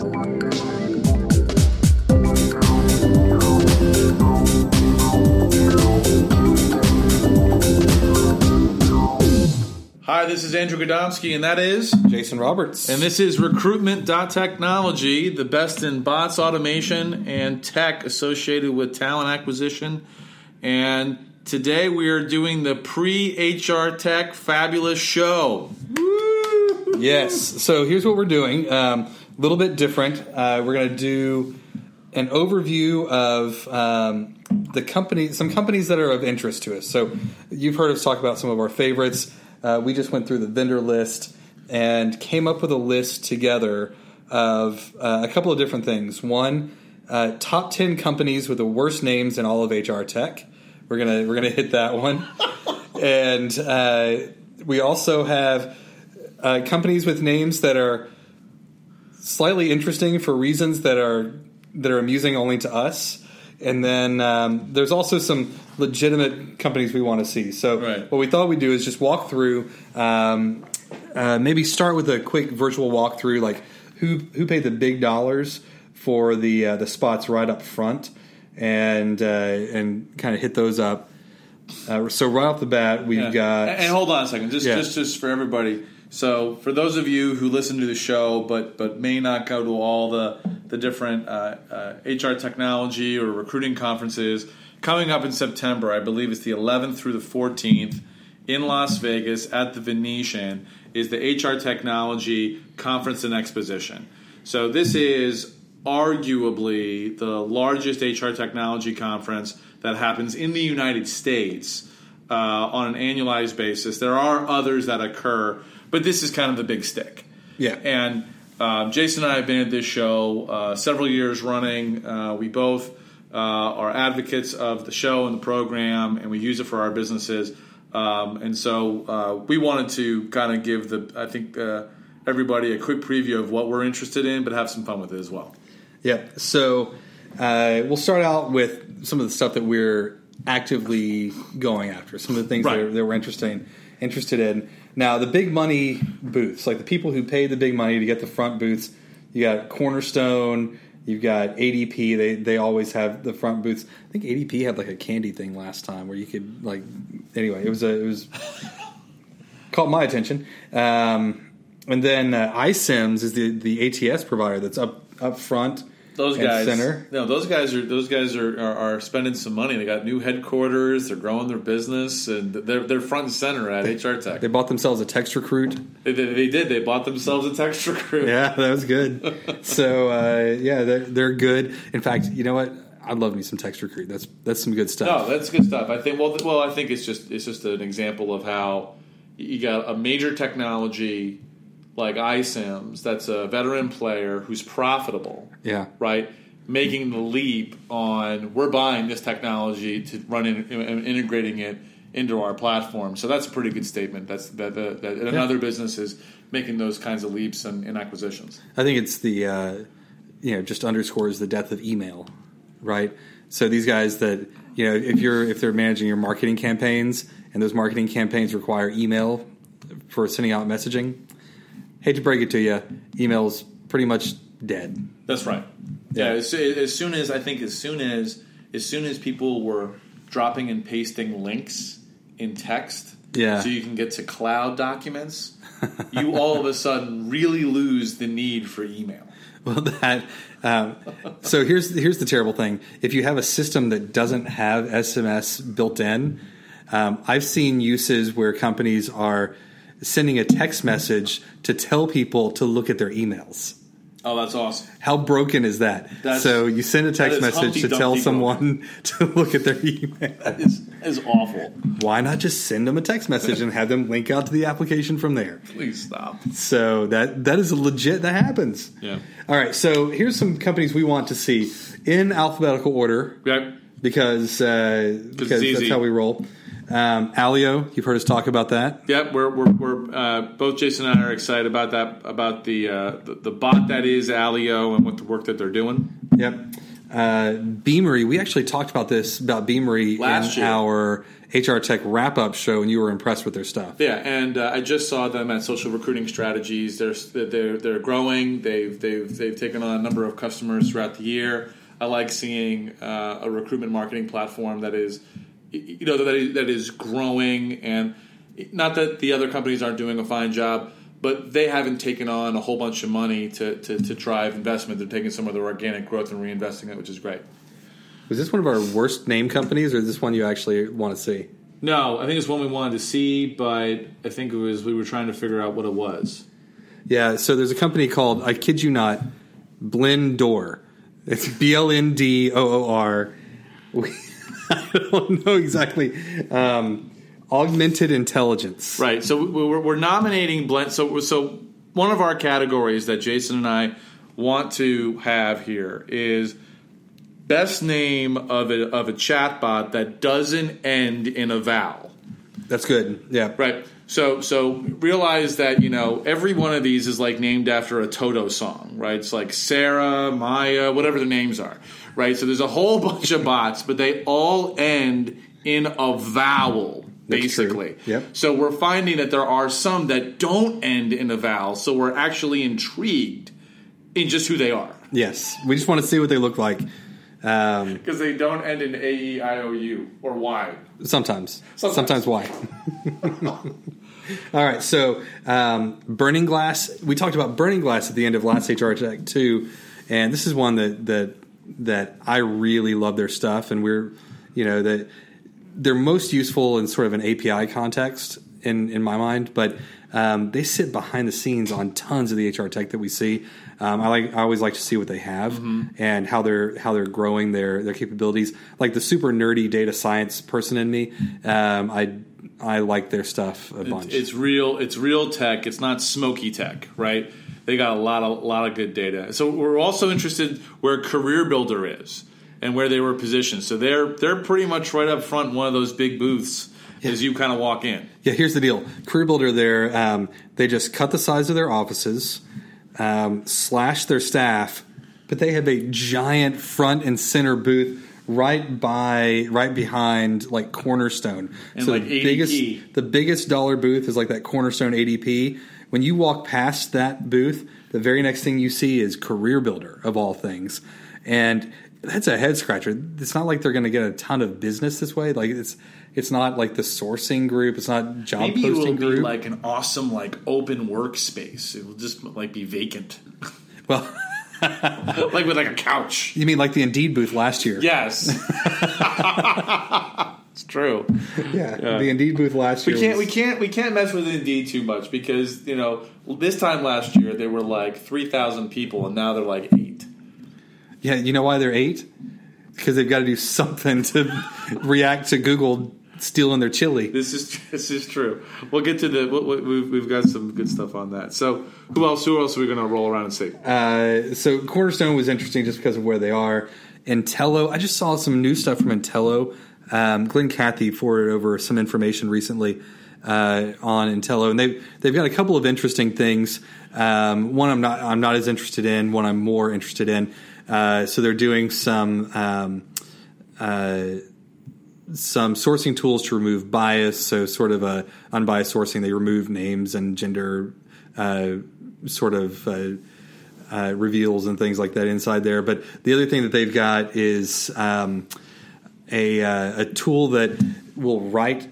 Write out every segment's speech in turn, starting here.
Hi, this is Andrew Gadomski, and that is. Jason Roberts. And this is Recruitment.Technology, the best in bots, automation, and tech associated with talent acquisition. And today we are doing the pre HR Tech Fabulous Show. yes. So here's what we're doing. Um, little bit different. Uh, we're going to do an overview of um, the company, some companies that are of interest to us. So you've heard us talk about some of our favorites. Uh, we just went through the vendor list and came up with a list together of uh, a couple of different things. One, uh, top ten companies with the worst names in all of HR tech. We're gonna we're gonna hit that one, and uh, we also have uh, companies with names that are slightly interesting for reasons that are that are amusing only to us. And then um, there's also some legitimate companies we want to see. So right. what we thought we'd do is just walk through, um, uh, maybe start with a quick virtual walkthrough, like who who paid the big dollars for the uh, the spots right up front, and uh, and kind of hit those up. Uh, so right off the bat, we've Yeah. got And, and hold on a second, just Yeah. just just for everybody. So for those of you who listen to the show but but may not go to all the the different uh, uh, HR technology or recruiting conferences coming up in September, I believe it's the 11th through the 14th in Las Vegas at the Venetian is the HR technology conference and exposition. So this is arguably the largest HR technology conference that happens in the United States uh, on an annualized basis. There are others that occur, but this is kind of the big stick. Yeah. And um, Jason and I have been at this show uh, several years running. Uh, we both uh, are advocates of the show and the program, and we use it for our businesses. Um, and so uh, we wanted to kind of give the, I think, uh, everybody a quick preview of what we're interested in, but have some fun with it as well. Yeah. So uh, we'll start out with some of the stuff that we're actively going after. Some of the things Right. that, that we're interested interested in. Now, the big money booths, like the people who pay the big money to get the front booths, you got Cornerstone. You've got ADP. They they always have the front booths. I think ADP had like a candy thing last time where you could like. Anyway, it was a it was caught my attention. Um, and then uh, iCIMS is the the ATS provider that's up up front. Those guys, center. no, those guys are those guys are, are, are spending some money. They got new headquarters. They're growing their business, and they're they're front and center at HR Tech. They bought themselves a TextRecruit. They, they, they did. They bought themselves a TextRecruit. Yeah, that was good. so uh, yeah, they're, they're good. In fact, you know what? I'd love me some TextRecruit. That's that's some good stuff. No, that's good stuff. I think. Well, well, I think it's just it's just an example of how you got a major technology like iCIMS that's a veteran player who's profitable, yeah, right? Making the leap on we're buying this technology to run in, and integrating it into our platform. So that's a pretty good statement. That's that, that, that another business is making those kinds of leaps and, and acquisitions. I think it's the uh, you know just underscores the death of email, right? So these guys that you know if you're if they're managing your marketing campaigns and those marketing campaigns require email for sending out messaging, hate to break it to you, email's pretty much dead. That's right. Yeah, as, as soon as I think as soon as as soon as people were dropping and pasting links in text, Yeah. so you can get to cloud documents, you all of a sudden really lose the need for email. Well, that. Um, so here's here's the terrible thing. If you have a system that doesn't have SMS built in, um, I've seen uses where companies are sending a text message to tell people to look at their emails. Oh, that's awesome. How broken is that? That's- so you send a text message to tell someone to look at their email. That is, that is awful. Why not just send them a text message and have them link out to the application from there? Please stop. So that that is legit. That happens. Yeah. All right. So here's some companies we want to see in alphabetical order Yep. Because uh, because that's how we roll. Um, AllyO, you've heard us talk about that. Yep, we're we're, we're uh, both Jason and I are excited about that about the uh, the, the bot that is AllyO and what the work that they're doing. Yep. uh, Beamery. We actually talked about this about Beamery Last in year. our HR Tech wrap up show, and you were impressed with their stuff. Yeah, and uh, I just saw them at Social Recruiting Strategies. They're they're they're growing. They've they've they've taken on a number of customers throughout the year. I like seeing uh, a recruitment marketing platform that is, you know, that is, that is growing. And not that the other companies aren't doing a fine job, but they haven't taken on a whole bunch of money to to, to drive investment. They're taking some of their organic growth and reinvesting it, which is great. Was this one of our worst name companies, or is this one you actually want to see? No, I think it's one we wanted to see, but I think it was we were trying to figure out what it was. Yeah, so there's a company called, I kid you not, Blendoor. It's B L N D O O R. I don't know exactly. Um, augmented intelligence. Right. So we- we're, we're nominating blend. So so one of our categories that Jason and I want to have here is best name of a of a chatbot that doesn't end in a vowel. That's good. Yeah. Right. So so realize that you know every one of these is like named after a Toto song, right? It's like Sarah, Maya, whatever the names are, right? So there's a whole bunch of bots, but they all end in a vowel, That's basically. true. Yep. So we're finding that there are some that don't end in a vowel, so we're actually intrigued in just who they are Yes. We just want to see what they look like. Um, because they don't end in A E I O U or Y. sometimes. Sometimes. Sometimes, why? All right. So, um, Burning Glass. We talked about Burning Glass at the end of last HR Tech too, and this is one that that that I really love their stuff, and we're you know that they're most useful in sort of an API context in in my mind, but um, they sit behind the scenes on tons of the HR tech that we see. Um, I like I always like to see what they have and how they're how they're growing their their capabilities. Like the super nerdy data science person in me, um, I I like their stuff a bunch. It's, it's real. It's real tech. It's not smoky tech, right? They got a lot of lot of good data. So we're also interested where Career Builder is and where they were positioned. So they're they're pretty much right up front in one of those big booths as you kind of walk in. Yeah, here's the deal. Career Builder, there, um, they just cut the size of their offices, um, slash their staff, but they have a giant front and center booth right by, right behind like Cornerstone. And, so like, the ADP. biggest, the biggest dollar booth is like that Cornerstone ADP. When you walk past that booth, the very next thing you see is Career Builder of all things, and that's a head scratcher. It's not like they're going to get a ton of business this way. Like it's it's not like the sourcing group. It's not job Maybe it will posting be group. like an awesome like open workspace. It will just like be vacant, well, like with like a couch. you mean like the Indeed booth last year? Yes, it's true. yeah. The Indeed booth last year. We can't we can't we can't mess with Indeed too much because you know this time last year they were like three thousand people and now they're like eight. Yeah, you know why they're eight? Because they've got to do something to react to Google stealing their chili. This is this is true. We'll get to the we- we- we've we've got some good stuff on that. So who else who else are we going to roll around and see? Uh, so Cornerstone was interesting just because of where they are. Entelo, I just saw some new stuff from Entelo. Um, Glenn Cathey forwarded over some information recently uh, on Entelo, and they've they've got a couple of interesting things. Um, one I'm not I'm not as interested in. One I'm more interested in. Uh, so they're doing some. Um, uh, some sourcing tools to remove bias, so sort of a unbiased sourcing. They remove names and gender uh, sort of uh, uh, reveals and things like that inside there. But the other thing that they've got is um, a, uh, a tool that will write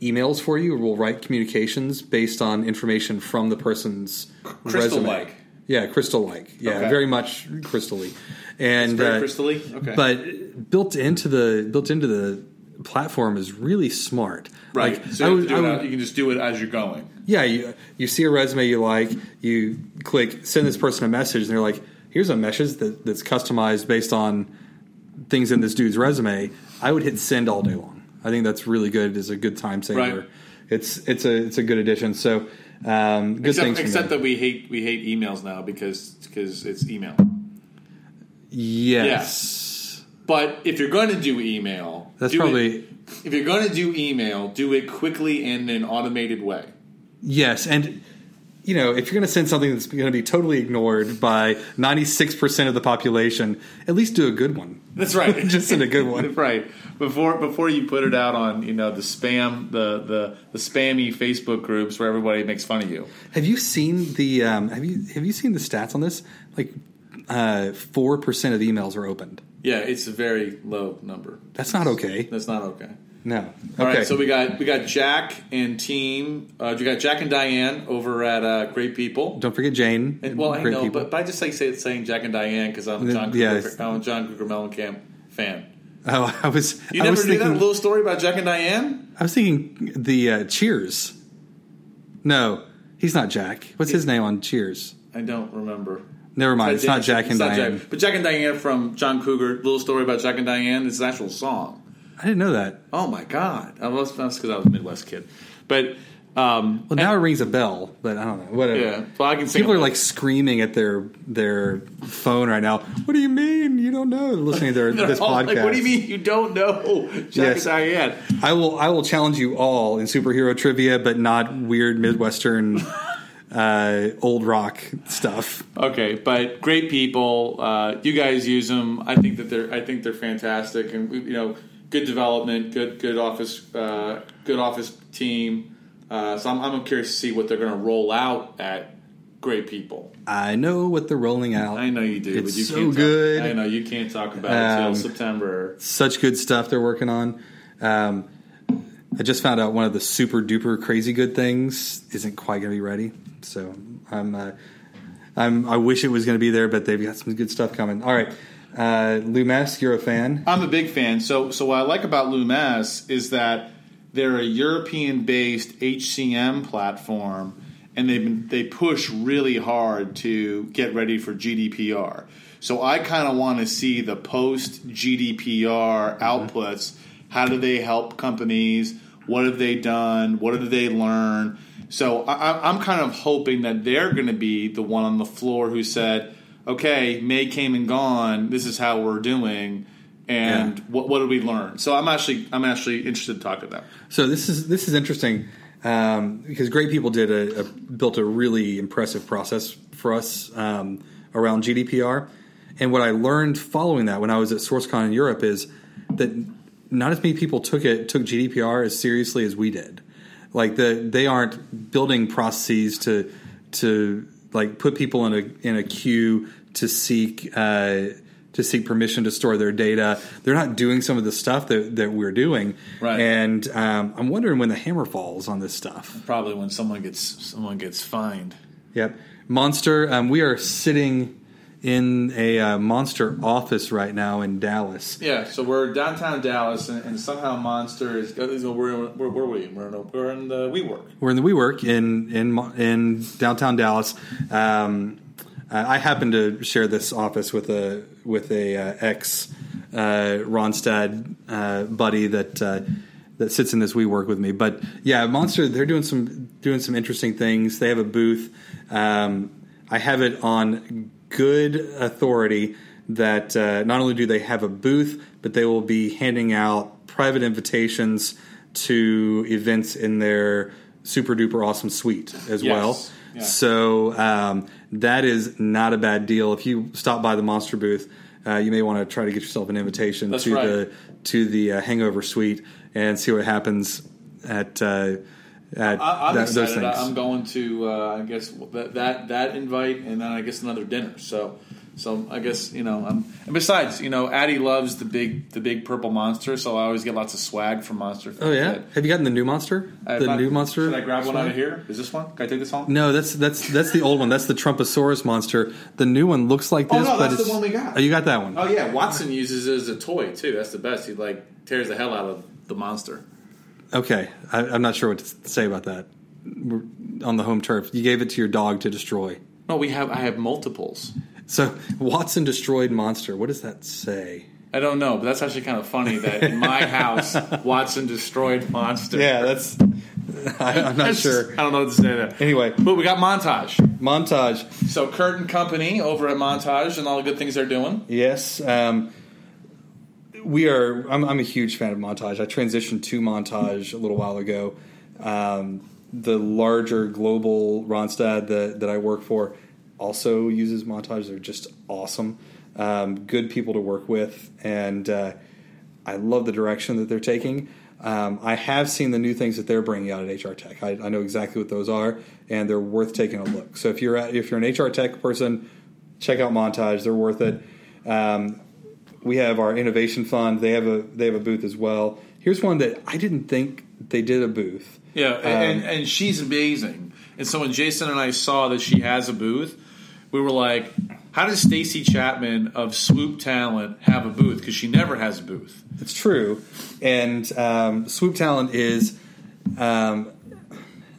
emails for you, or will write communications based on information from the person's resume. Crystal-like. Yeah, crystal like. Yeah, Okay. very much crystally. And Very uh, crystally. Okay, but built into the built into the platform is really smart. right. Like, so I you, would- have I do it would- out- you can just do it as you're going. yeah, you you see a resume you like, you click send this person a message, and they're like, "Here's a message that, that's customized based on things in this dude's resume." I would hit send all day long. I think that's really good. It's a good time saver. Right. It's it's a it's a good addition. So um, good Except, things. except that we hate we hate emails now because because it's email. yes, But if you're going to do email, that's do it- probably if you're going to do email, do it quickly and in an automated way. Yes, and you know, if you're going to send something that's going to be totally ignored by 96% of the population, at least do a good one. That's right. Just send a good one. right before before you put it out on you know the spam the the the spammy Facebook groups where everybody makes fun of you. Have you seen the um, have you have you seen the stats on this? Like uh, four percent of emails are opened. Yeah, it's a very low number. That's not okay. That's not okay. No. All okay. right, so we got we got Jack and team. Uh, we got Jack and Diane over at uh, GR8 People. Don't forget Jane. And, well, I know, people. but, but I just like say, saying Jack and Diane because I'm a John Yeah, Cougar, I'm a John Cougar Mellencamp fan. oh, I was. You I never was knew thinking. that little story about Jack and Diane? I was thinking the uh, Cheers. No, he's not Jack. What's his name on Cheers? I don't remember. Never mind. It's not Jack and not Diane. Jack. But Jack and Diane from John Cougar, little story about Jack and Diane. It's an actual song. I didn't know that. Oh my god! I was that's because I was a Midwest kid, but um, Well, now it rings a bell, but I don't know. Whatever. yeah. Well, I can sing. People are like screaming at their their phone right now. What do you mean you don't know? Listening to their, They're this all podcast. like, "What do you mean you don't know Jack Yes. and Diane?" I will I will challenge you all in superhero trivia, but not weird midwestern uh, old rock stuff. Okay, but GR8 People. Uh, you guys use them. I think that they're. I think they're fantastic, and you know, good development, good good office, uh, good office team. Uh, so I'm, I'm curious to see what they're going to roll out at GR8 People. I know what they're rolling out. I know you do, It's but you so can't. good. Talk, I know you can't talk about it Um, until September. Such good stuff they're working on. Um, I just found out one of the super duper crazy good things isn't quite going to be ready. So I'm, uh, I'm I wish it was going to be there, but they've got some good stuff coming. All right, uh, Lou you're a fan. I'm a big fan. So, so what I like about Lumesse is that they're a European-based HCM platform, and they've been, they push really hard to get ready for GDPR. So, I kind of want to see the post GDPR outputs. How do they help companies? What have they done? What did they learn? So, I, I'm kind of hoping that they're going to be the one on the floor who said, "Okay, May came and gone. This is how we're doing." and Yeah. what, what did we learn? So I'm actually I'm actually interested to talk to them. So this is this is interesting um, because GR8 People did a, a built a really impressive process for us um, around GDPR, and what I learned following that when I was at SourceCon in Europe is that not as many people took it took GDPR as seriously as we did. Like the they aren't building processes to to like put people in a in a queue to seek. Uh, to seek permission to store their data, they're not doing some of the stuff that, that we're doing, Right. And um, I'm wondering when the hammer falls on this stuff. Probably when someone gets someone gets fined. Yep. Monster, um, we are sitting in a uh, Monster office right now in Dallas. Yeah, so we're downtown Dallas, and, and somehow Monster is. is- We're where, were we? We're in, we're in the WeWork. We're in the WeWork in in in downtown Dallas. Um, uh, I happen to share this office with a with a uh, ex uh, Randstad uh, buddy that uh, that sits in this WeWork with me. But yeah, Monster they're doing some doing some interesting things. They have a booth. Um, I have it on good authority that uh, not only do they have a booth, but they will be handing out private invitations to events in their super duper awesome suite as Yes. well. Yeah. So um, that is not a bad deal. If you stop by the Monster booth, uh, you may want to try to get yourself an invitation That's to right. the to the uh, Hangover Suite and see what happens at. Uh, at I, I'm that- those excited. things. I'm going to, uh, I guess that, that that invite, and then I guess another dinner. So, so I guess you know. I'm, and besides, you know, Addie loves the big the big purple monster, so I always get lots of swag from Monster. oh yeah, have you gotten the new Monster? I the not- new Monster. Should I grab one out of here? Is this one? Can I take this home? No, that's that's that's the old one. That's the Trumposaurus monster. The new one looks like this. Oh, this, no, but that's it's the one we got. Oh, you got that one. Oh yeah, Watson uses it as a toy too. That's the best. He like tears the hell out of the monster. Okay, I, I'm not sure what to say about that. We're on the home turf, you gave it to your dog to destroy. No, we have. I have multiples. So Watson destroyed monster. What does that say? I don't know, but that's actually kind of funny that in my house, Watson destroyed monster. Yeah, that's. I, I'm not That's- sure. I don't know what to say there. Anyway, But we got montage. montage. So Kurt and Company over at Montage and all the good things they're doing. Yes, um, we are. I'm, I'm a huge fan of montage. I transitioned to montage a little while ago. Um, the larger global Randstad that that I work for also uses montage. They're just awesome, um, good people to work with, and uh, I love the direction that they're taking. Um, I have seen the new things that they're bringing out at HR Tech. I, I know exactly what those are, and they're worth taking a look. So if you're at, if you're an HR Tech person, check out Montage. They're worth it. Um, we have our innovation fund. They have a they have a booth as well. Here's one that I didn't think they did a booth. Yeah, and, and she's amazing. And so when Jason and I saw that she has a booth, we were like, "How does Stacy Chapman of Swoop Talent have a booth? Because she never has a booth." It's true, and um, Swoop Talent is um,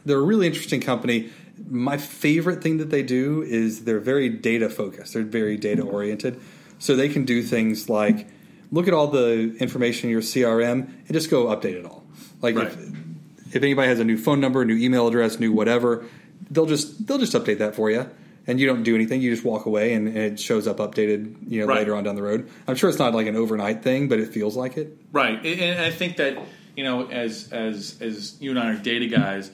they're a really interesting company. My favorite thing that they do is they're very data focused. They're very data oriented, so they can do things like look at all the information in your CRM and just go update it all. Like Right. if, if anybody has a new phone number, new email address, new whatever, they'll just they'll just update that for you. And you don't do anything; you just walk away, and, and it shows up updated. You know, Right. later on down the road. I'm sure it's not like an overnight thing, but it feels like it. Right, and I think that you know, as as as you and I are data guys,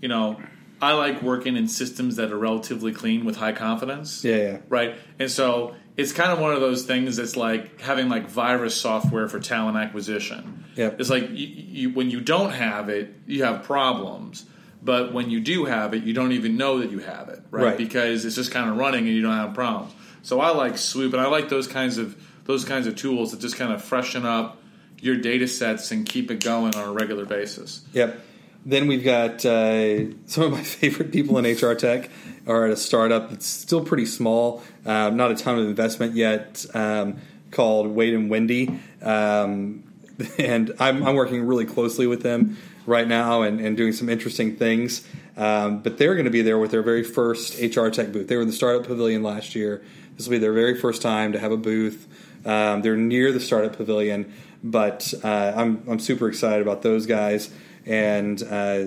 you know, I like working in systems that are relatively clean with high confidence. Yeah, yeah. Right, and so it's kind of one of those things that's like having like virus software for talent acquisition. Yep. It's like you, you, when you don't have it, you have problems. But when you do have it, you don't even know that you have it, right? Right. Because it's just kind of running and you don't have problems. So I like Swoop, and I like those kinds of those kinds of tools that just kind of freshen up your data sets and keep it going on a regular basis. Yep. Then we've got uh, some of my favorite people in HR tech are at a startup that's still pretty small, um, not a ton of investment yet, um, called Wade and Wendy. Um, and I'm, I'm working really closely with them right now and, and doing some interesting things. Um, but they're going to be there with their very first HR tech booth. They were in the startup pavilion last year. This will be their very first time to have a booth. Um, they're near the startup pavilion, but uh, I'm I'm super excited about those guys and uh,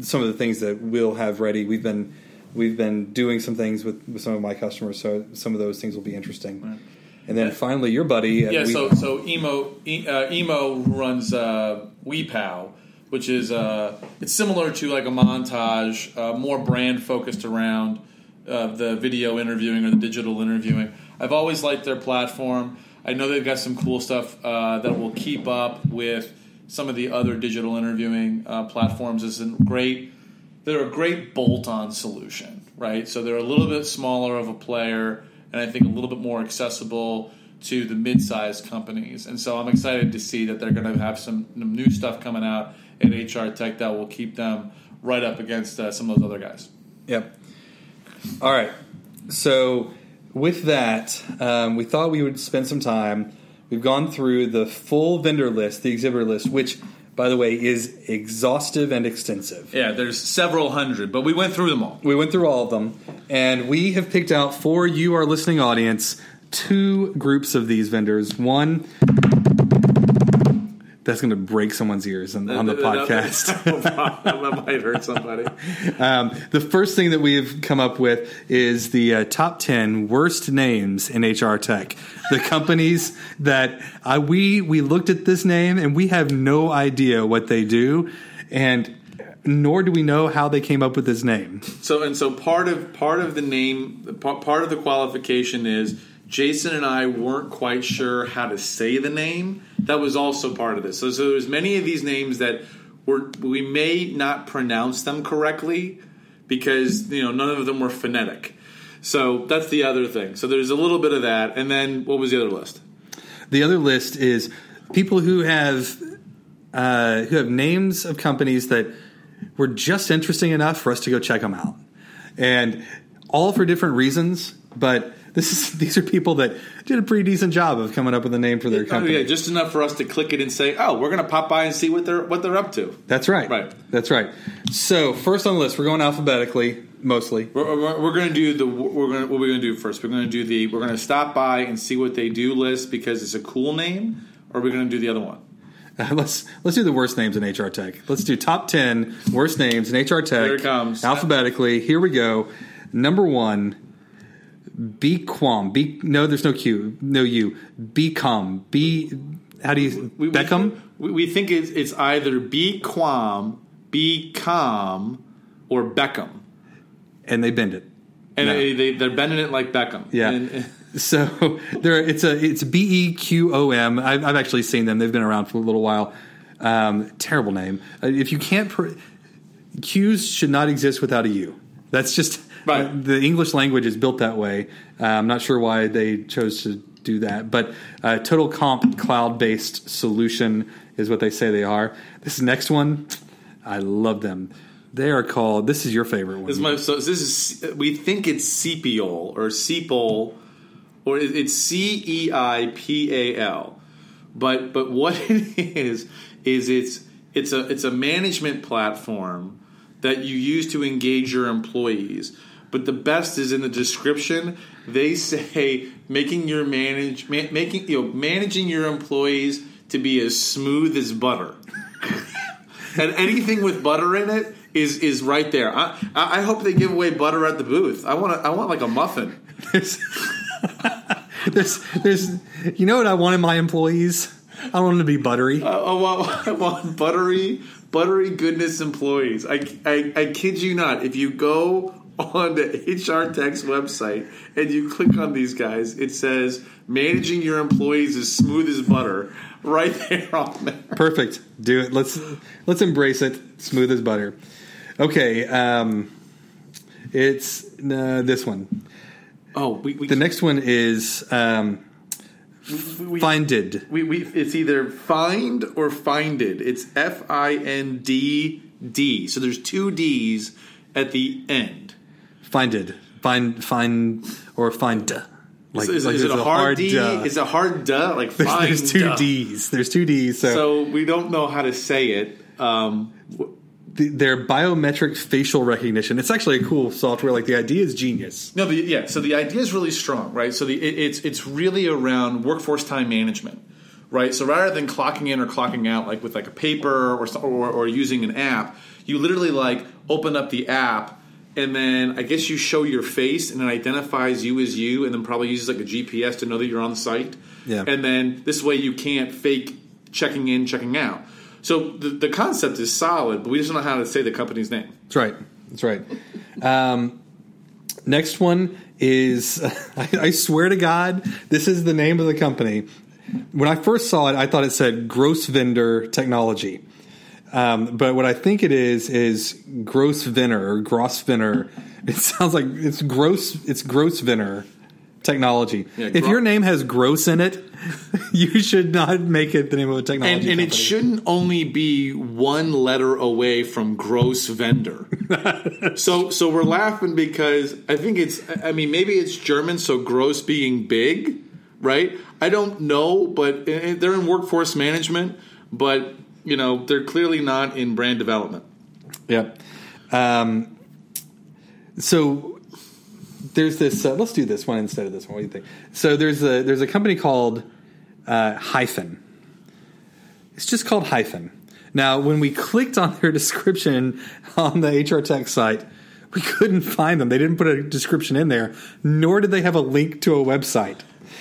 some of the things that we'll have ready. We've been we've been doing some things with, with some of my customers, so some of those things will be interesting. And then finally, your buddy, Yeah, We- so so Imo e, uh, Imo runs uh, WePow, which is uh, it's similar to like a montage, uh, more brand focused around uh, the video interviewing or the digital interviewing. I've always liked their platform. I know they've got some cool stuff uh, that will keep up with some of the other digital interviewing uh, platforms. It's a great they're a great bolt-on solution, right? So they're a little bit smaller of a player, and I think a little bit more accessible to the mid-sized companies. And so I'm excited to see that they're going to have some new stuff coming out at HR Tech that will keep them right up against uh, some of those other guys. Yep. All right. So with that, um, we thought we would spend some time. We've gone through the full vendor list, the exhibitor list, which, by the way, is exhaustive and extensive. Yeah, there's several hundred, but we went through them all. We went through all of them, and we have picked out for you, our listening audience, two groups of these vendors. One that's going to break someone's ears on, on the podcast. that might hurt somebody. Um, the first thing that we've come up with is the uh, top 10 worst names in HR tech. The companies that uh, we we looked at this name and we have no idea what they do, and nor do we know how they came up with this name. So and so part of part of the name part of the qualification is Jason and I weren't quite sure how to say the name. That was also part of this. So, so there's many of these names that were we may not pronounce them correctly because you know none of them were phonetic. So that's the other thing. So there's a little bit of that, and then what was the other list? The other list is people who have uh, who have names of companies that were just interesting enough for us to go check them out, and all for different reasons. But this is these are people that did a pretty decent job of coming up with a name for their Oh, company. yeah, just enough for us to click it and say, "Oh, we're going to pop by and see what they're what they're up to." That's right. Right. That's right. So first on the list, we're going alphabetically mostly. We're, we're, we're going to do the we're going what we're going to do first. We're going to do the we're going to stop by and see what they do list because it's a cool name, or we're going to do the other one. Uh, let's let's do the worst names in HR tech. Let's do top ten worst names in HR tech. Here it comes. alphabetically. Here we go. Number one, Bequam. Be no, there's no Q, no U. Becom. Be How do you We, Beckham? We, we think it's, it's either be quam, be calm, or Beckham, and they bend it. and No. they, they they're bending it like Beckham. Yeah. And- So there, it's a it's B E Q O M. I've I've actually seen them. They've been around for a little while. Um, terrible name. Uh, If you can't, pr- Q's should not exist without a U. That's just Right. the English language is built that way. Uh, I'm not sure why they chose to do that, but uh, Total Comp cloud based solution is what they say they are. This next one, I love them. They are called. This is your favorite one. This is my, so this is we think it's Cepiol or Ceipal, or it's C E I P A L, but but what it is is it's it's a it's a management platform that you use to engage your employees. But the best is in the description. They say making your manage ma- making you know managing your employees to be as smooth as butter. and anything with butter in it is is right there. I I hope they give away butter at the booth. I want I want like a muffin. there's, there's, there's, you know what I want in my employees? I want them to be buttery. I, I want I want buttery buttery goodness employees. I, I I kid you not. If you go on the HR Tech's website and you click on these guys, it says managing your employees is smooth as butter right there on there. Perfect. Do it. Let's let's embrace it. Smooth as butter. Okay. Um, it's uh, this one. Oh, we we The next one is um, we, we, finded. we, we it's either find or finded. It's F I N D D. So there's two D's at the end. Finded. Find. Find or find. Like, is, like is it a hard D? duh. Is it a hard duh? Like there's, find there's two duh. D's. There's two D's. So, So we don't know how to say it. Um, the, their biometric facial recognition. It's actually a cool software. Like the idea is genius. no, the, yeah. So the idea is really strong, right? So the it, it's it's really around workforce time management, right? So rather than clocking in or clocking out, like with like a paper or or, or using an app, you literally like open up the app. And then I guess you show your face, and it identifies you as you, and then probably uses like a GPS to know that you're on the site. Yeah. And then this way you can't fake checking in, checking out. So the, the concept is solid, but we just don't know how to say the company's name. That's right. That's right. Um, next one is I, I swear to God, this is the name of the company. When I first saw it, I thought it said Gross Vendor Technology. Um, but what I think it is is Gross Venner or Gross Venner. It sounds like it's gross. It's Gross Venner Technology. Yeah, if gro- your name has gross in it, you should not make it the name of a technology. And, and it shouldn't only be one letter away from gross vendor. so so we're laughing because I think it's I mean maybe it's German, so gross being big, right? I don't know, but uh, they're in workforce management, but you know they're clearly not in brand development. Yep. Um, so there's this. Uh, let's do this one instead of this one. What do you think? So there's a there's a company called uh, Hyphen. It's just called Hyphen. Now, when we clicked on their description on the HR Tech site, we couldn't find them. They didn't put a description in there, nor did they have a link to a website.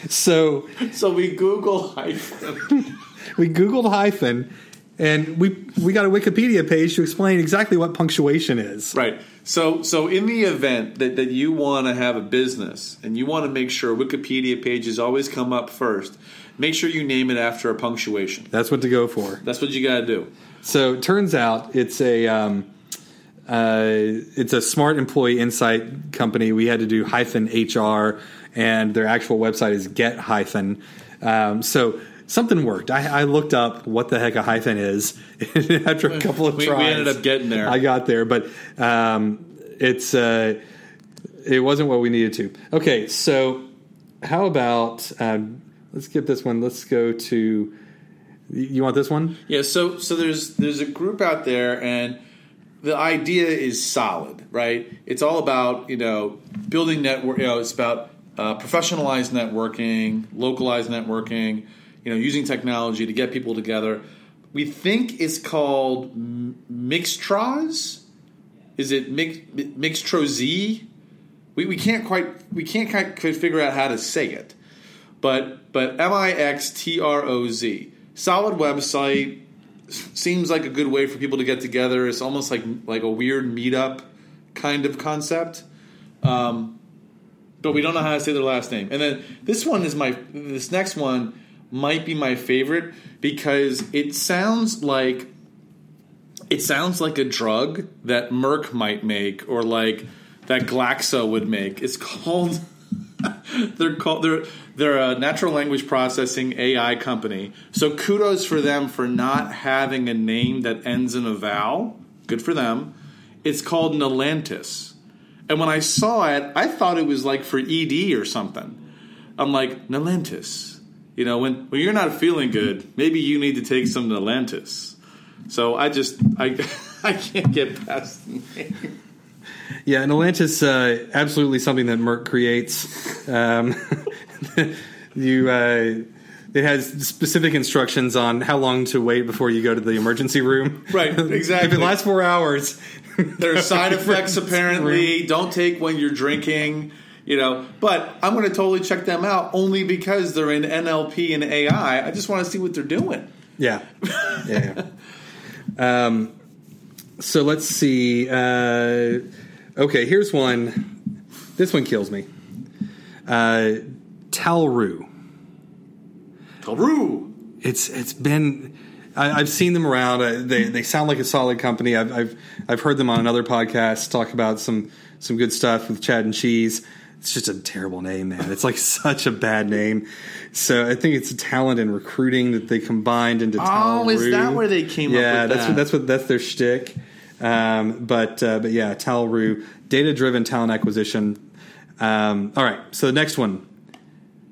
So So we Google hyphen. we Googled hyphen, and we we got a Wikipedia page to explain exactly what punctuation is. Right. So, so in the event that, that you want to have a business and you want to make sure Wikipedia pages always come up first, make sure you name it after a punctuation. That's what to go for. That's what you got to do. So it turns out it's a um, uh, it's a smart employee insight company. We had to do hyphen HR, and their actual website is get hyphen. Um, so something worked. I, I looked up what the heck a hyphen is after a couple of We- we ended up getting there. I got there, but um, it's uh, it wasn't what we needed to. Okay, so how about um, let's get this one. Let's go to. You want this one? Yeah. So, so there's there's a group out there, and the idea is solid, right? It's all about you know building network. You know, it's about uh, professionalized networking, localized networking. You know, using technology to get people together. We think it's called M- Mixtraz. Is it Mix Mixtroz? We, we can't quite we can't quite figure out how to say it, but but M I X T R O Z solid website seems like a good way for people to get together. It's almost like like a weird meetup kind of concept. Um, but we don't know how to say their last name. And then this one is my this next one might be my favorite because it sounds like it sounds like a drug that Merck might make or like that Glaxo would make. It's called they're called they're they're a natural language processing AI company. So kudos for them for not having a name that ends in a vowel. Good for them. It's called Nalantis. And when I saw it, I thought it was like for ED or something. I'm like, Nalantis. You know, when when you're not feeling good, maybe you need to take some Nalantis. So I just I I can't get past the name. Yeah, and Atlantis, uh, absolutely something that Merck creates. Um, you, uh, it has specific instructions on how long to wait before you go to the emergency room. Right, exactly. if it lasts four hours, there are side effects apparently. Don't take when you're drinking. You know, but I'm going to totally check them out only because they're in NLP and AI. I just want to see what they're doing. Yeah, yeah. yeah. Um, so let's see. Uh, okay, here's one. This one kills me. Uh, Talroo. Talroo. It's it's been. I, have seen them around. Uh, they they sound like a solid company. I've, I've I've heard them on another podcast talk about some some good stuff with Chad and Cheese. It's just a terrible name, man. It's like such a bad name. So I think it's a talent and recruiting that they combined into. Talroo. Oh, is that where they came yeah, up with that's that? what that's what that's their shtick. Um, but uh, but yeah, Talroo, data driven talent acquisition. Um, all right, so the next one,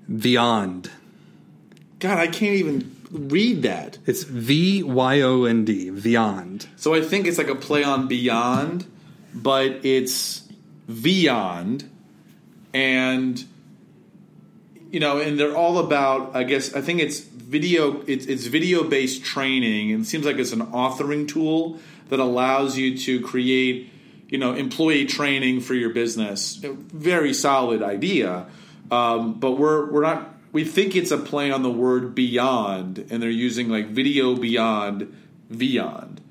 Beyond. God, I can't even read that. It's V Y O N D, Beyond. So I think it's like a play on Beyond, but it's Vyond, and you know, and they're all about. I guess I think it's video. It's, it's video based training, and seems like it's an authoring tool that allows you to create, you know, employee training for your business. Very solid idea, um, but we're we're not. We think it's a play on the word beyond, and they're using like video beyond, beyond.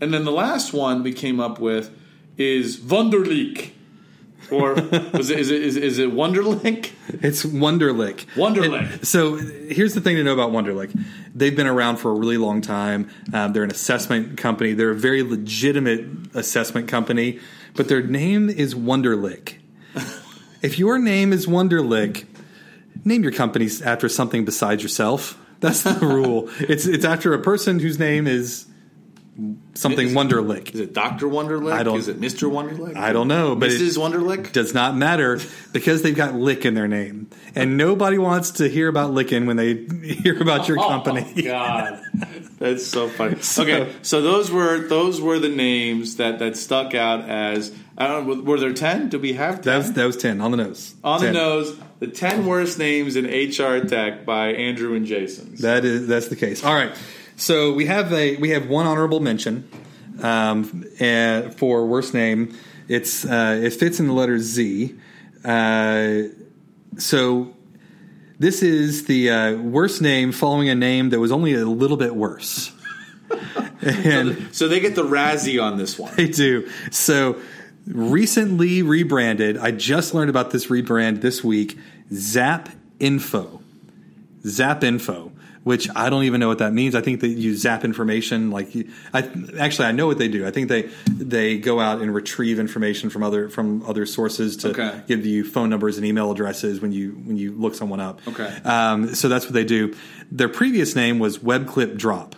And then the last one we came up with is Wunderlich. Or was it, is it is, is it Wonderlic? It's Wonderlic. Wonderlic. And so here's the thing to know about Wonderlic. They've been around for a really long time. Um, they're an assessment company. They're a very legitimate assessment company, but their name is Wonderlic. if your name is Wonderlic, name your company after something besides yourself. That's the rule. it's it's after a person whose name is something Is- Wonderlic. Is it Doctor Wonderlic? I don't- Is it Mister Wonderlic? I don't know, but Mrs. Wonderlic. does not matter because they've got lick in their name, and nobody wants to hear about licking when they hear about your oh, company. Oh, God, that's so funny. okay, so those were those were the names that that stuck out as. I don't know. Were there ten? Did we have That was that was ten on the nose. on 10. the nose? The ten worst names in HR tech by Andrew and Jason. That is that's the case. All right, so we have a we have one honorable mention um, and for worst name. It's uh, it fits in the letter Z. Uh, so this is the uh, worst name following a name that was only a little bit worse. and so they get the Razzie on this one. They do. So recently rebranded. I just learned about this rebrand this week. Zap Info. Zap Info. Which I don't even know what that means. I think that you zap information. Like, you, I actually I know what they do. I think they they go out and retrieve information from other from other sources to Okay. give you phone numbers and email addresses when you when you look someone up. Okay. Um, so that's what they do. Their previous name was WebClip Drop.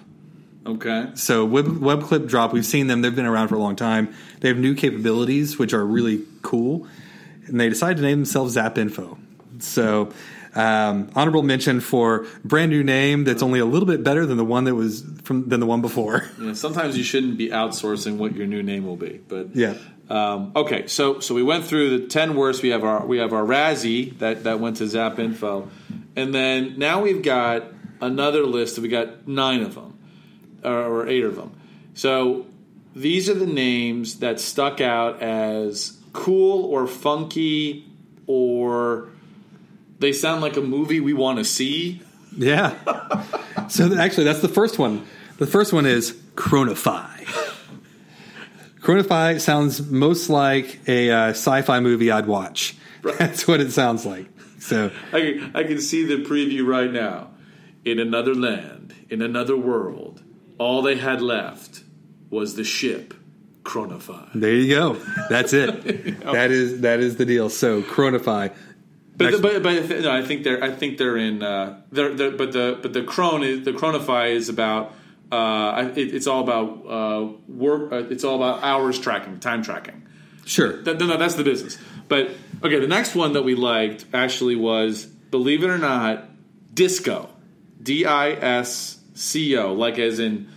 Okay. So Web, WebClip Drop, we've seen them. They've been around for a long time. They have new capabilities, which are really cool. And they decided to name themselves Zap Info. So um, honorable mention for brand new name that's only a little bit better than the one that was from than the one before. Know, sometimes you shouldn't be outsourcing what your new name will be, but Yeah. Um, okay, so so we went through the ten worst. We have our we have our Razzie that that went to Zap Info, and then now we've got another list. We got nine of them, or, or eight of them. So these are the names that stuck out as cool or funky, or they sound like a movie we want to see. Yeah. so th- actually, that's the first one. The first one is Chronify. Chronify sounds most like a uh, sci-fi movie I'd watch. That's what it sounds like. So I can, I can see the preview right now. In another land, in another world, all they had left was the ship Chronify. there you go. That's it. That is that is the deal. So Chronify. But, Next- but, but no, I think they're I think they're in uh, they're, they're but the but the Chron is the Chronify is about uh, it, it's all about uh, work. Uh, it's all about hours tracking, time tracking. Sure. Th- no, no, that's the business. But okay, the next one that we liked actually was, believe it or not, Disco, D I S C O, like as in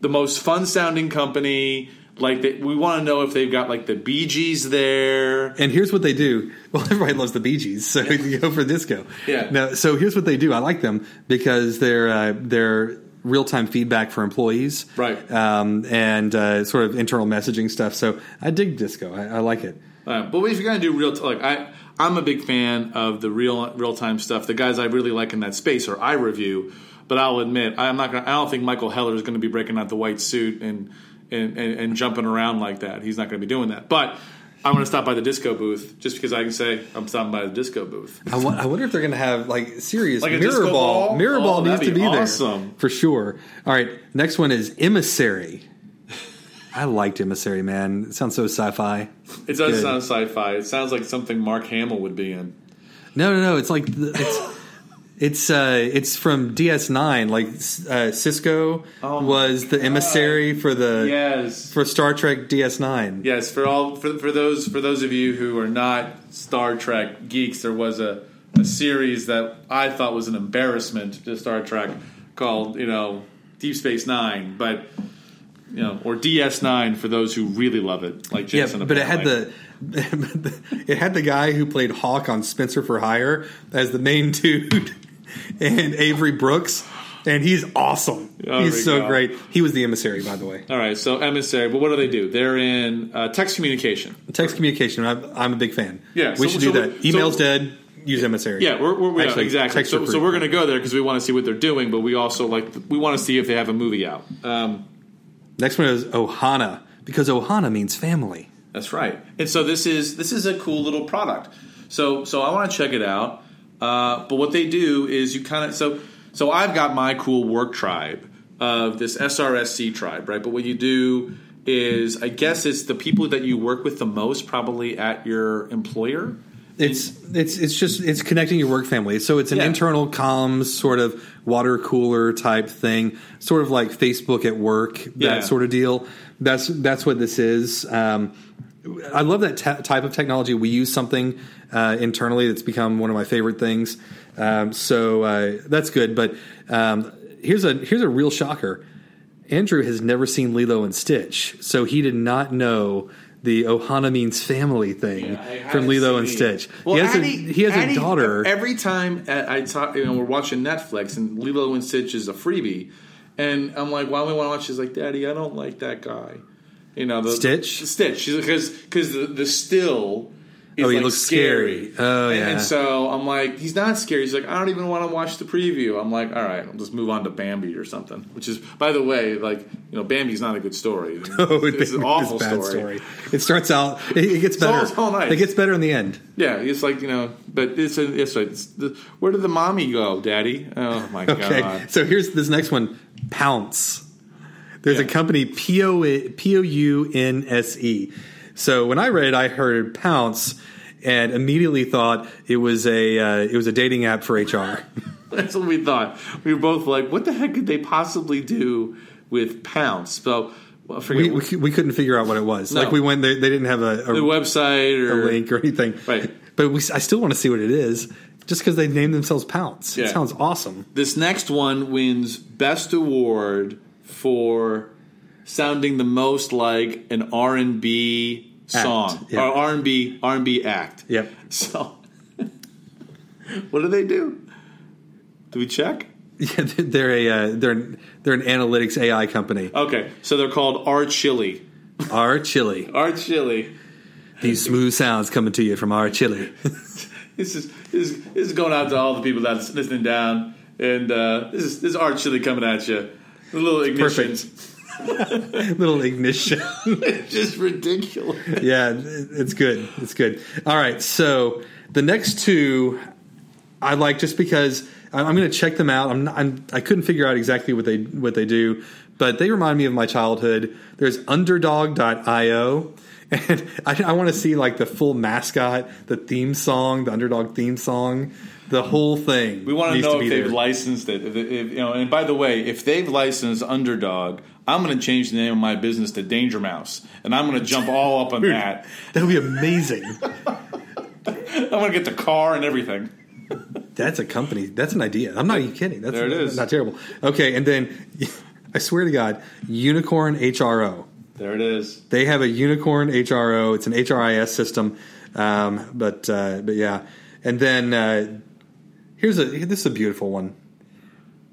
the most fun sounding company. Like they, we want to know if they've got like the Bee Gees there. And here's what they do. Well, everybody loves the Bee Gees, so you go for disco. Yeah. Now, so here's what they do. I like them because they're uh, they're real time feedback for employees, Right. Um, and uh, sort of internal messaging stuff. So I dig disco. I, I like it. Uh, but if you're gonna do real, t- like I, I'm a big fan of the real real time stuff. The guys I really like in that space are I review. but I'll admit I'm not. Gonna, I don't think Michael Heller is going to be breaking out the white suit and and, and and jumping around like that. He's not going to be doing that. But I'm going to stop by the disco booth just because I can say I'm stopping by the disco booth. I, wonder if they're going to have like serious Like a mirror ball. ball? Mirror Oh, ball needs to be be awesome. there for sure. All right, next one is emissary. I liked emissary, man. It sounds so sci-fi. It does Good. sound sci-fi. It sounds like something Mark Hamill would be in. No, no, no. It's like the- it's it's uh, it's from DS9. Like uh, Sisko Oh was the emissary for the Yes. for Star Trek DS9. Yes, for all for, for those for those of you who are not Star Trek geeks, there was a, a series that I thought was an embarrassment to Star Trek called you know Deep Space Nine, but you know or DS Nine for those who really love it, like Yeah, Jason. but it had the it had the guy who played Hawk on Spenser for Hire as the main dude, and Avery Brooks, and he's awesome. Oh he's so God. great. He was the emissary, by the way. all right. So emissary, but what do they do? They're in uh, text communication. Text communication. I'm, I'm a big fan. Yeah, we so- should so do that. Email's so- dead. Use emissary. Yeah, we're, we're, yeah, exactly. So, so we're going to go there because we want to see what they're doing, but we also like we want to see if they have a movie out. Um, Next one is Ohana because Ohana means family. That's right. And so this is this is a cool little product. So so I want to check it out. Uh, but what they do is you kind of so so I've got my cool work tribe of this SRSC tribe, right? But what you do is I guess it's the people that you work with the most probably at your employer. It's it's it's just it's connecting your work family. So it's an Yeah. internal comms sort of water cooler type thing, sort of like Facebook at work, that Yeah. sort of deal. That's that's what this is. Um, I love that type of technology. We use something uh, internally that's become one of my favorite things. Um, so uh, that's good. But um, here's a here's a real shocker. Andrew has never seen Lilo and Stitch, so he did not know the Ohana means family thing from Lilo and Stitch. Well, he has, Addie- a, he has Addie, a daughter. Every time I I talk, you know, we're watching Netflix and Lilo and Stitch is a freebie, and I'm like, "Why do we want to watch?" She's like, "Daddy, I don't like that guy." You know, the Stitch? The Stitch, because because the the still. Is Oh, he like looks scary. Oh, And- yeah. And so I'm like, he's not scary. He's like, I don't even want to watch the preview. I'm like, all right, I'll just move on to Bambi or something. Which is, by the way, like you know, Bambi's not a good story. Oh, it's an awful bad story. It starts out. It, it gets all- better. it's all nice. It gets better in the end. Yeah, it's like you know, but it's a, it's, a, it's the, where did the mommy go, Daddy? Oh my Okay. god! So here's this next one. Pounce. There's a company P O U N S E. So when I read it, I heard Pounce and immediately thought it was a uh, it was a dating app for HR. That's what we thought. We were both like, what the heck could they possibly do with Pounce? So well, we, we we couldn't figure out what it was. No. Like we went, they, they didn't have a, a, website or a link or anything. Right. But we, I still want to see what it is, just because they named themselves Pounce. Yeah. It sounds awesome. This next one wins best award for sounding the most like an R and B song yeah. or R and B R and B act. Yep. So, what do they do? Do we check? Yeah, they're a uh, they're they're an analytics AI company. Okay, so they're called rChilli. R Chili. rChilli. These smooth sounds coming to you from R Chili. This is this is, this is going out to all the people that's listening down, and uh, this is this is art chili coming at you. A little ignition. Perfect. little ignition. it's just ridiculous. yeah, it's good. It's good. All right, so the next two I like just because I'm, going to check them out. I'm, not, I'm I couldn't figure out exactly what they what they do, but they remind me of my childhood. There's Underdog.io. And I, I want to see like the full mascot, the theme song, the underdog theme song, the whole thing. We want to know if they've there. licensed it. If, if, you know, and by the way, if they've licensed Underdog, I'm going to change the name of my business to Danger Mouse, and I'm going to jump all up on Dude, that. That would be amazing. I'm going to get the car and everything. That's a company. That's an idea. I'm not even kidding. That's There it is. Not terrible. Okay, and then I swear to God, Unicorn HRO. There it is. They have a Unicorn HRO. It's an HRIS system, um, but uh, but yeah. And then uh, here's a this is a beautiful one.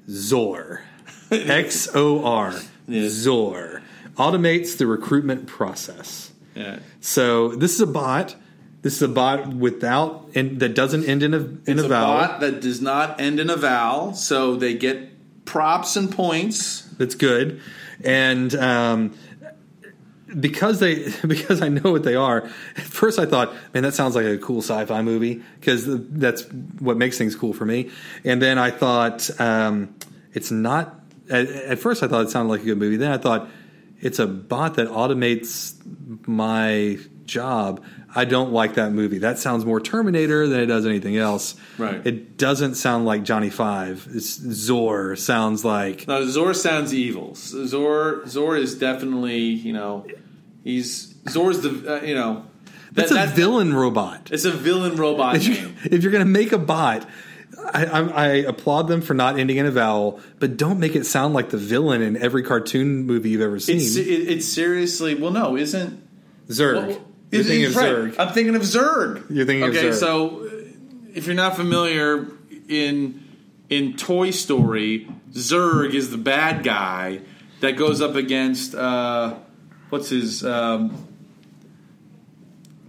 Zor, X O R, Yes. Zor automates the recruitment process. Yeah. So this is a bot. This is a bot without and that doesn't end in a in It's a a vowel. bot that does not end in a vowel, so they get props and points. That's good. And um, because they because I know what they are. At first, I thought, man, that sounds like a cool sci-fi movie because that's what makes things cool for me. And then I thought um, it's not. At, at first, I thought it sounded like a good movie. Then I thought it's a bot that automates my job. I don't like that movie. That sounds more Terminator than it does anything else. Right. It doesn't sound like Johnny Five. It's Zor sounds like Now Zor sounds evil. Zor Zor is definitely you know he's Zor's the uh, you know that's that- a villain robot. It's a villain robot if, you, if you're going to make a bot, I, I, I applaud them for not ending in a vowel, but don't make it sound like the villain in every cartoon movie you've ever seen. It's, it, it's seriously well no isn't Zurg. well, you're is- thinking of right. Zurg. I'm thinking of Zurg. You're thinking of Zurg. okay, so uh, if you're not familiar in in Toy Story, Zurg is the bad guy that goes up against uh, what's his um,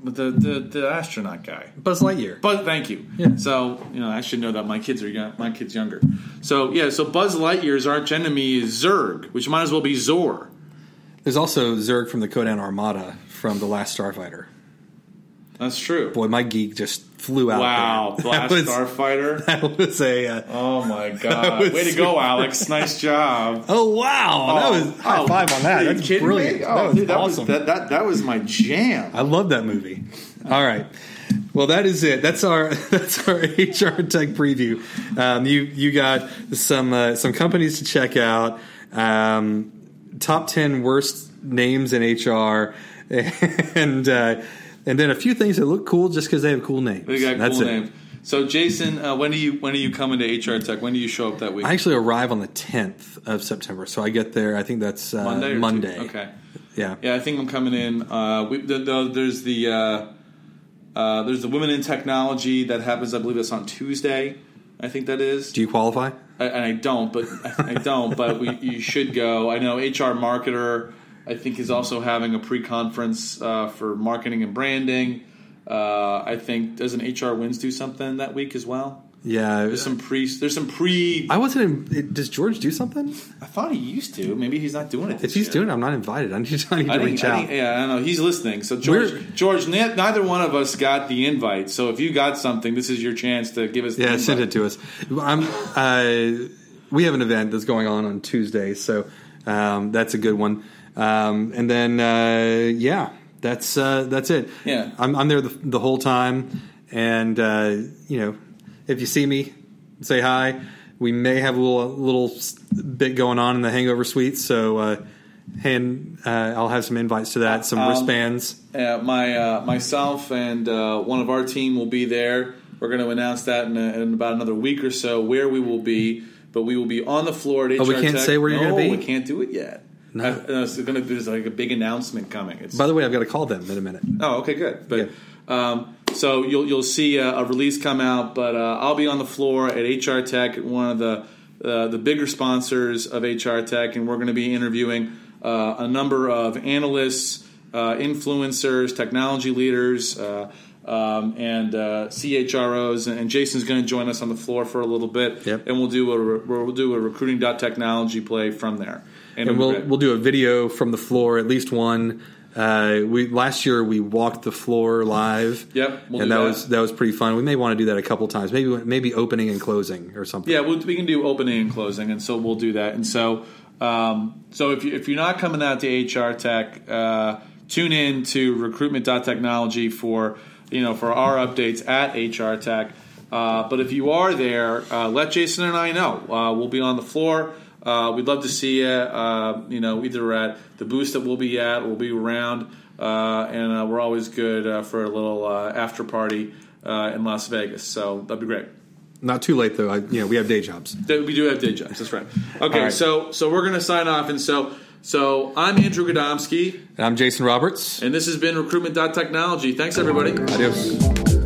the, the the astronaut guy. Buzz Lightyear. But thank you. Yeah. So you know, I should know that my kids are young, my kids younger. So yeah, so Buzz Lightyear's arch enemy is Zurg, which might as well be Zor. There's also Xur from the Ko-Dan Armada from The Last Starfighter. That's true. Boy, my geek just flew out. wow, there. Blast that was, Starfighter. that was a. Uh, Oh my god! Way to go, Alex! Nice job. oh wow, that was high oh, five on that. That's brilliant. Me? that Oh, was dude, that awesome. Was, that, that that was my jam. I love that movie. All right. Well, that is it. That's our that's our HR tech preview. Um, you you got some uh, some companies to check out. Um, top ten worst names in HR, and uh, and then a few things that look cool just because they have cool names. We got that's cool it. names. So, Jason, uh, when do you when are you coming to HR Tech? When do you show up that week? I actually arrive on the tenth of September, so I get there. I think that's uh, Monday. Monday. Tuesday? Okay. Yeah. Yeah, I think I'm coming in. Uh, we, the, the, there's the uh, uh, there's the Women in Technology that happens. I believe that's on Tuesday. I think that is. Do you qualify? I, and I don't, but I don't. But we, you should go. I know HR marketer. I think is also having a pre-conference uh, for marketing and branding. Uh, I think doesn't HR Wins do something that week as well? Yeah. There's some pre. There's some pre. I wasn't. In, does George do something? I thought he used to. Maybe he's not doing it. If he's year. doing, it, I'm not invited. I need, I need to I reach I out. think- yeah, I don't know. He's listening. So George, We're- George, ne- neither one of us got the invite. So if you got something, this is your chance to give us. The Yeah, invite. send it to us. I'm, uh, we have an event that's going on on Tuesday, so um, that's a good one. Um, and then, uh, yeah, that's uh, that's it. Yeah. I'm, I'm there the, the whole time, and uh, you know, if you see me, say hi. We may have a little little bit going on in the Hangover Suite, so. Uh, and uh, I'll have some invites to that, some Um, wristbands. Uh, my uh, myself and uh, one of our team will be there. We're going to announce that in, a, in about another week or so where we will be. But we will be on the floor at HR Oh, we can't Tech. say where you're no, gonna be? We can't do it yet. No. I, uh, it's gonna, there's like a big announcement coming. It's, By the way, I've got to call them in a minute. Oh, okay, good. But um, so you'll you'll see a, a release come out, but uh, I'll be on the floor at HR Tech, one of the uh, the bigger sponsors of HR Tech, and we're going to be interviewing uh, a number of analysts, uh, influencers, technology leaders. Um, and uh, CHROs, and Jason's going to join us on the floor for a little bit, Yep. and we'll do a re- we'll do a recruiting technology play from there, and it'll we'll we'll do a video from the floor, at least one. Uh, we last year we walked the floor live. Yep, we'll and that, that. was that was pretty fun. We may want to do that a couple times, maybe maybe opening and closing or something. Yeah, we'll, we can do opening and closing, and so we'll do that. And so, um, so if you if you're not coming out to HR Tech, uh, tune in to recruitment.technology for you know for our updates at HR Tech. Uh, but if you are there, uh, let Jason and I know. Uh, we'll be on the floor. Uh, we'd love to see you. Uh, you know, either at the booth that we'll be at, we'll be around, uh, and uh, we're always good uh, for a little uh, after party uh, in Las Vegas. So that'd be great. Not too late though. I, you know, we have day jobs. We do have day jobs. That's right. Okay, right. so so we're gonna sign off, and so so I'm Andrew Gadomski, And I'm Jason Roberts. and this has been Recruitment Technology. Thanks, everybody. Adios.